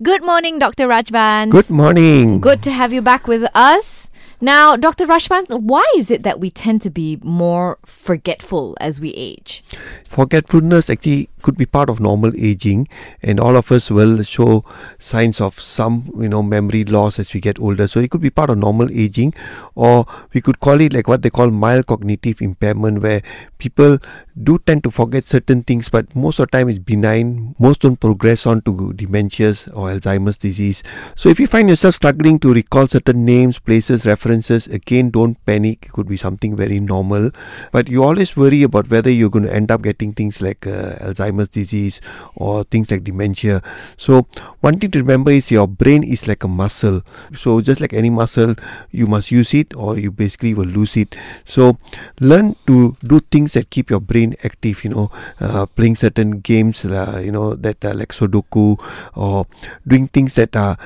Good morning, Dr. Rajban. Good morning. Good to have you back with us. Now, Dr. Rajban, why is it that we tend to be more forgetful as we age? Forgetfulness actually could be part of normal aging, and all of us will show signs of some, you know, memory loss as we get older. So it could be part of normal aging, or we could call it like what they call mild cognitive impairment, where people do tend to forget certain things, but most of the time it's benign. Most don't progress on to dementias or Alzheimer's disease. So if you find yourself struggling to recall certain names, places, references, again, don't panic. It could be something very normal, but you always worry about whether you're going to end up getting things like uh, Alzheimer's disease or things like dementia. So one thing to remember is your brain is like a muscle. So just like any muscle, you must use it or you basically will lose it. So learn to do things that keep your brain active. You know, uh, playing certain games, uh, you know that are like Sudoku or doing things that are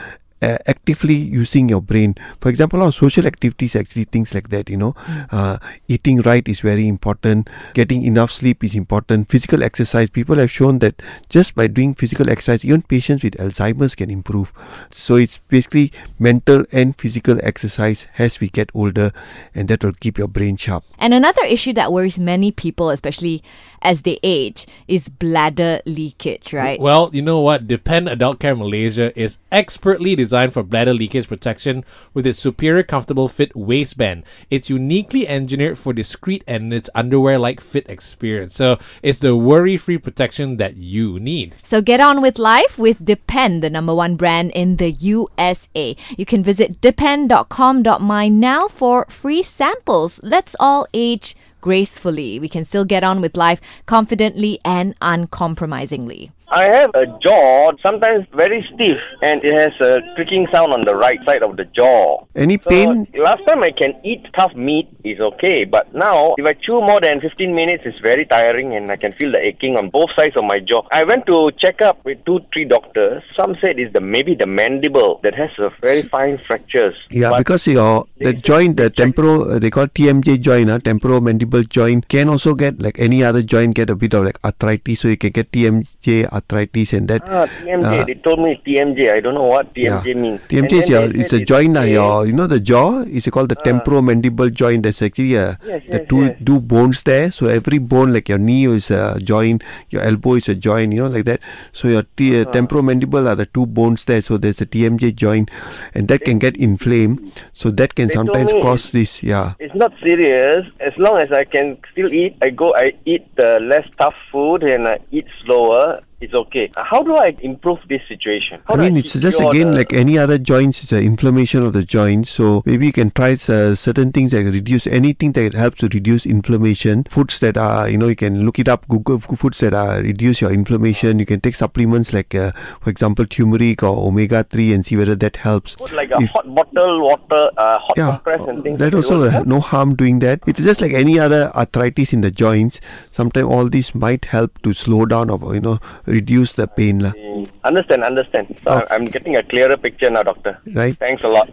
uh, actively using your brain. For example, our social activities, actually things like that. You know, mm. uh, eating right is very important. Getting enough sleep is important. Physical exercise. People have shown that just by doing physical exercise, even patients with Alzheimer's can improve. So it's basically mental and physical exercise as we get older, and that will keep your brain sharp. And another issue that worries many people, especially as they age, is bladder leakage. Right? Well, you know what? Depend Adult Care Malaysia is expertly designed designed for bladder leakage protection with its superior comfortable fit waistband. It's uniquely engineered for discreet and its underwear like fit experience. So it's the worry free protection that you need. So get on with life with Depend, the number one brand in the USA. You can visit depend.com.my now for free samples. Let's all age gracefully. We can still get on with life confidently and uncompromisingly. I have a jaw, sometimes very stiff, and it has a creaking sound on the right side of the jaw. Any so pain? Last time I can eat tough meat is okay, but now if I chew more than 15 minutes, it's very tiring and I can feel the aching on both sides of my jaw. I went to check up with two, three doctors. Some said it's the maybe the mandible that has a very fine fractures. Yeah, but because your the joint, the temporo, uh, they call TMJ joint, uh, temporomandible joint, can also get like any other joint get a bit of like arthritis, so you can get TMJ arthritis and that. Ah, TMJ. Uh, they told me TMJ. I don't know what TMJ yeah. means. TMJ is your, it's a joint. Uh, your, you know the jaw is called the uh, temporomandible joint. That's actually uh, yes, the two yes. two bones there. So every bone, like your knee is a joint, your elbow is a joint. You know like that. So your t- uh, uh-huh. temporomandible are the two bones there. So there's a TMJ joint, and that can get inflamed. So that can sometimes cause this. Yeah. It's not serious as long as I can still eat. I go. I eat the less tough food and I eat slower it's okay. How do I improve this situation? How I mean, I it's just again like any other joints, it's an inflammation of the joints. So maybe you can try uh, certain things that reduce anything that helps to reduce inflammation. Foods that are, you know, you can look it up, Google foods that are reduce your inflammation. You can take supplements like, uh, for example, turmeric or omega 3 and see whether that helps. Put like a if, hot bottle water, uh, hot yeah, compress and things. That also uh, no harm doing that. It's just like any other arthritis in the joints. Sometimes all these might help to slow down or, you know, reduce the pain. La. Mm, understand, understand. So okay. I'm getting a clearer picture now, doctor. Right. Thanks a lot.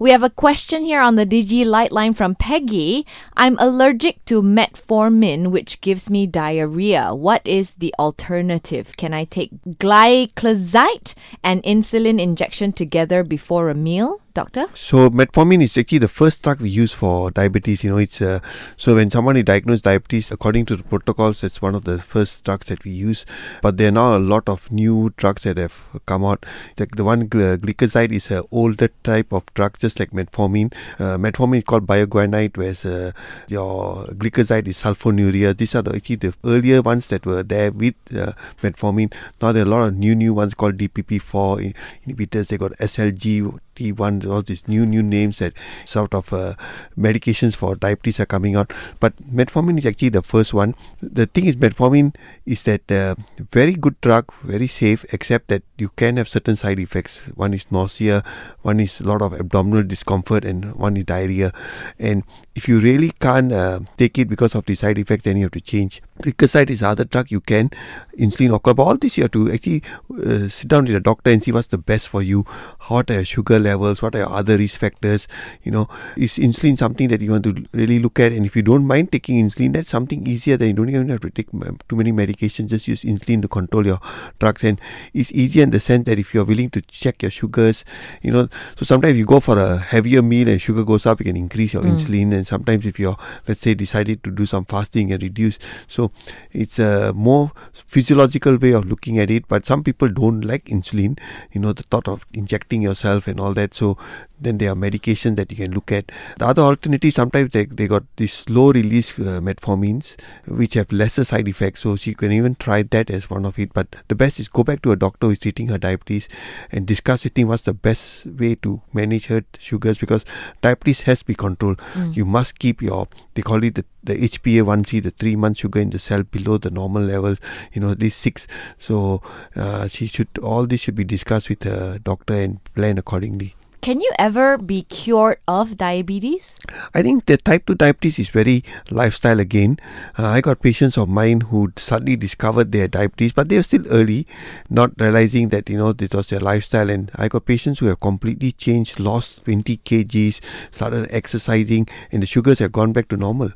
We have a question here on the Digi Lightline from Peggy. I'm allergic to metformin, which gives me diarrhea. What is the alternative? Can I take gliclazide and insulin injection together before a meal? Doctor? So metformin is actually the first drug we use for diabetes. You know, it's uh, so when someone is diagnosed diabetes, according to the protocols, it's one of the first drugs that we use. But there are now a lot of new drugs that have come out. Like the one gliclazide is an older type of drug, just like metformin. Uh, metformin is called biguanide, whereas uh, your gliclazide is sulfonylurea. These are the, actually the earlier ones that were there with uh, metformin. Now there are a lot of new new ones called DPP4 inhibitors. They got SLG T1, all these new new names that sort of uh, medications for diabetes are coming out. But metformin is actually the first one. The thing is, metformin is that uh, very good drug, very safe, except that you can have certain side effects. One is nausea, one is a lot of abdominal discomfort, and one is diarrhea. And if you really can't uh, take it because of the side effects, then you have to change. Gliclazide is the other drug you can insulin occur but all this you have to actually uh, sit down with a doctor and see what's the best for you. What are your sugar levels? What are your other risk factors? You know is insulin something that you want to really look at? And if you don't mind taking insulin that's something easier than you don't even have to take too many medications. Just use insulin to control your drugs. And it's easier in the sense that if you're willing to check your sugars you know so sometimes you go for a heavier meal and sugar goes up you can increase your mm. insulin. And sometimes if you're let's say decided to do some fasting and reduce so it's a more physiological way of looking at it but some people don't like insulin you know the thought of injecting yourself and all that so then there are medications that you can look at the other alternative sometimes they, they got these slow release uh, metformins which have lesser side effects so she can even try that as one of it but the best is go back to a doctor who is treating her diabetes and discuss with him what's the best way to manage her sugars because diabetes has to be controlled mm. you must keep your they call it the the HbA1c, the three month sugar in the cell below the normal levels, you know, these six. So uh, she should all this should be discussed with the doctor and plan accordingly. Can you ever be cured of diabetes? I think the type 2 diabetes is very lifestyle again. Uh, I got patients of mine who suddenly discovered their diabetes, but they are still early, not realizing that, you know, this was their lifestyle. And I got patients who have completely changed, lost 20 kgs, started exercising, and the sugars have gone back to normal.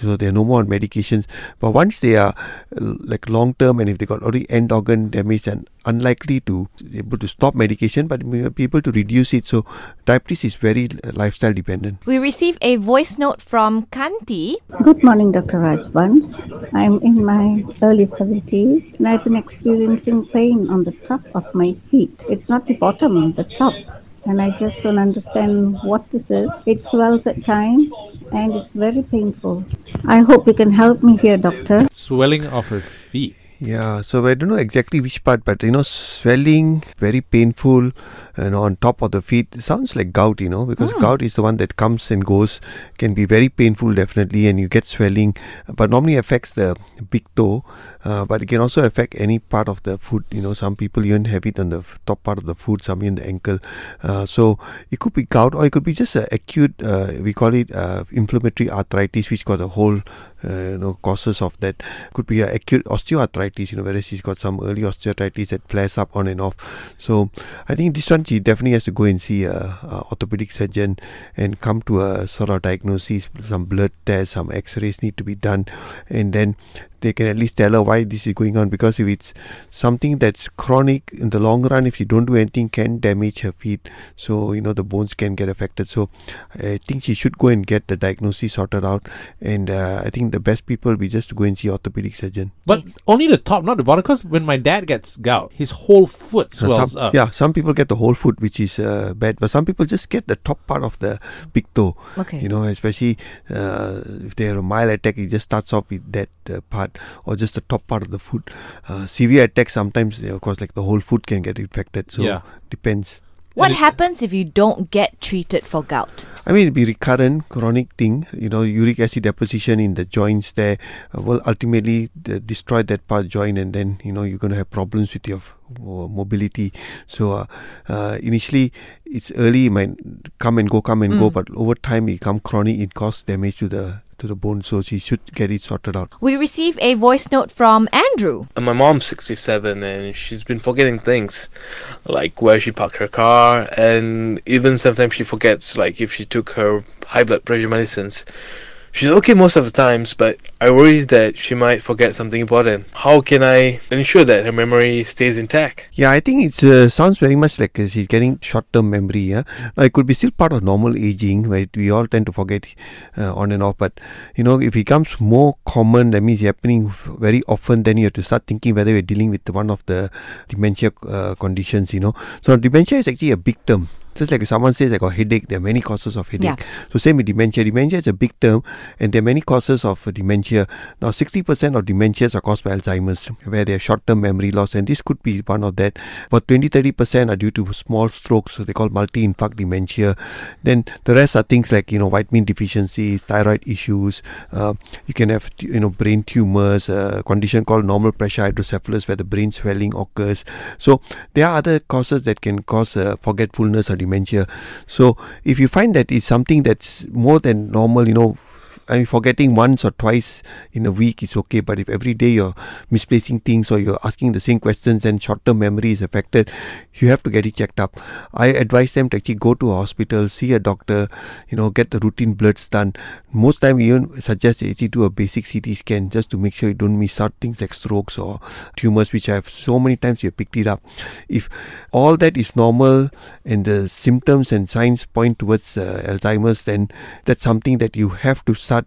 So they're no more on medications. But once they are like long term and if they got already end organ damage and unlikely to able to stop medication, but be able to reduce it. So diabetes is very uh, lifestyle dependent. We receive a voice note from Kanti. Good morning, Dr. Rajbans. I'm in my early 70s and I've been experiencing pain on the top of my feet. It's not the bottom, the top and I just don't understand what this is. It swells at times and it's very painful. I hope you can help me here, doctor. Swelling of her feet. Yeah, so I don't know exactly which part, but you know, swelling, very painful, and on top of the feet. sounds like gout, you know, because mm. gout is the one that comes and goes, can be very painful, definitely, and you get swelling, but normally affects the big toe, uh, but it can also affect any part of the foot. You know, some people even have it on the top part of the foot, some in the ankle. Uh, so it could be gout, or it could be just an acute, uh, we call it uh, inflammatory arthritis, which got a whole you know causes of that. Could be acute osteoarthritis you know whereas she's got some early osteoarthritis that flares up on and off. So i think this one she definitely has to go and see a, a orthopedic surgeon and come to a sort of diagnosis. Some blood tests some x-rays need to be done and then they can at least tell her why this is going on. Because if it's something that's chronic in the long run if you don't do anything can damage her feet. So you know the bones can get affected. So i think she should go and get the diagnosis sorted out. And uh, i think the best people will be just to go and see orthopedic surgeon but only the top not the bottom because when my dad gets gout his whole foot swells some, up yeah some people get the whole foot which is uh, bad but some people just get the top part of the big toe okay you know especially uh, if they have a mild attack it just starts off with that uh, part part or just the top part of the foot. Uh, severe attack sometimes, of course, like the whole foot can get infected. So yeah. depends. What happens if you don't get treated for gout? I mean, it'll be recurrent, chronic thing. You know, uric acid deposition in the joints there uh, will ultimately uh, destroy that part joint, and then you know you're going to have problems with your uh, mobility. So uh, uh, initially, it's early, it might come and go, come and mm. go, but over time, it become chronic. It causes damage to the to the bone, so she should get it sorted out. We receive a voice note from Andrew. My mom's 67 and she's been forgetting things like where she parked her car, and even sometimes she forgets, like if she took her high blood pressure medicines. She's okay most of the times, but I worry that she might forget something important. How can I ensure that her memory stays intact? Yeah, I think it uh, sounds very much like uh, she's getting short-term memory. Yeah, now, it could be still part of normal aging, where we all tend to forget uh, on and off. But you know, if it becomes more common, that means happening very often. Then you have to start thinking whether we're dealing with one of the dementia uh, conditions. You know, so dementia is actually a big term just like someone says I got headache, there are many causes of headache. Yeah. So same with dementia. Dementia is a big term and there are many causes of dementia. Now 60% of dementias are caused by Alzheimer's where they have short-term memory loss and this could be one of that. But 20-30% are due to small strokes, so they call multi-infarct dementia. Then the rest are things like, you know, vitamin deficiencies, thyroid issues. Uh, you can have, you know, brain tumors, a condition called normal pressure hydrocephalus where the brain swelling occurs. So there are other causes that can cause uh, forgetfulness or dementia dementia. So if you find that it's something that's more than normal, you know, I mean, forgetting once or twice in a week is okay, but if every day you're misplacing things or you're asking the same questions and short-term memory is affected, you have to get it checked up. I advise them to actually go to a hospital, see a doctor, you know, get the routine bloods done. Most time, we even suggest they do a basic CT scan just to make sure you don't miss out things like strokes or tumors, which I have so many times you picked it up. If all that is normal and the symptoms and signs point towards uh, Alzheimer's, then that's something that you have to start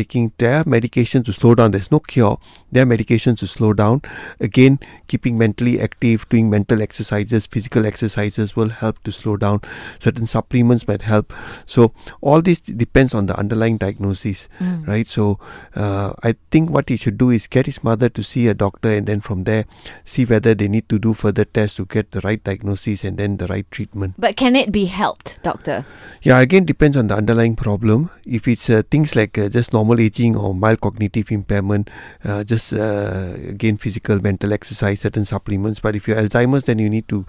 taking their medication to slow down. There's no cure. Their medications to slow down. Again, keeping mentally active, doing mental exercises, physical exercises will help to slow down. Certain supplements might help. So all this depends on the underlying diagnosis, Mm. right? So uh, I think what he should do is get his mother to see a doctor, and then from there, see whether they need to do further tests to get the right diagnosis and then the right treatment. But can it be helped, doctor? Yeah, again depends on the underlying problem. If it's uh, things like uh, just normal aging or mild cognitive impairment, uh, just uh, again physical, mental exercise, certain supplements. But if you're Alzheimer's, then you need to,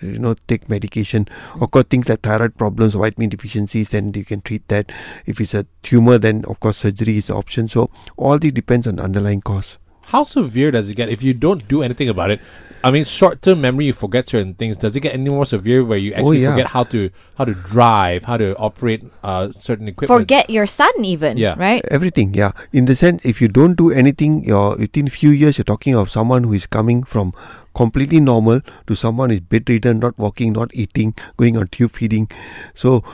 you know, take medication. Of course, things like thyroid problems, vitamin deficiencies, then you can treat that. If it's a tumor, then of course surgery is the option. So all this depends on the underlying cause. How severe does it get if you don't do anything about it? I mean, short-term memory, you forget certain things. Does it get any more severe where you actually yeah. forget how to how to drive, how to operate uh, certain equipment? Forget your son, even. Yeah. Right? Everything, yeah. In the sense, if you don't do anything, you're within few years, you're talking of someone who is coming from completely normal to someone is bedridden, not walking, not eating, going on tube feeding. So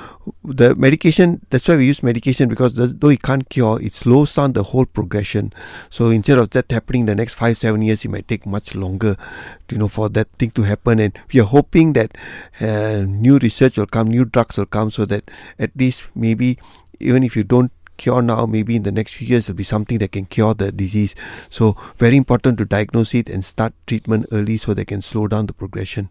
the medication, that's why we use medication because the, though it can't cure, it slows down the whole progression. So instead of that happening the next five, seven years, it might take much longer, you know, for that thing to happen. And we are hoping that uh, new research will come, new drugs will come, so that at least maybe even if you don't cure now, maybe in the next few years there'll be something that can cure the disease. So very important to diagnose it and start treatment early so they can slow down the progression.